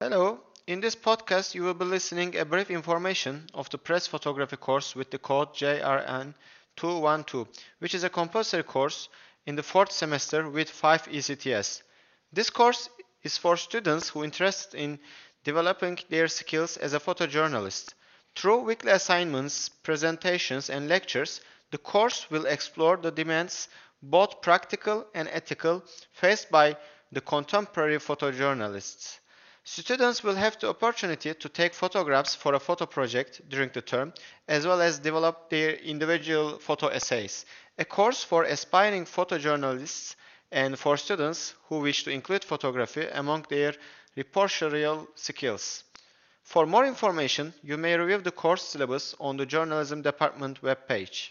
Hello, in this podcast you will be listening a brief information of the press photography course with the code JRN212, which is a compulsory course in the fourth semester with 5 ECTS. This course is for students who interested in developing their skills as a photojournalist. Through weekly assignments, presentations and lectures, the course will explore the demands, both practical and ethical, faced by the contemporary photojournalists. Students will have the opportunity to take photographs for a photo project during the term, as well as develop their individual photo essays. A course for aspiring photojournalists and for students who wish to include photography among their reportorial skills. For more information, you may review the course syllabus on the Journalism Department webpage.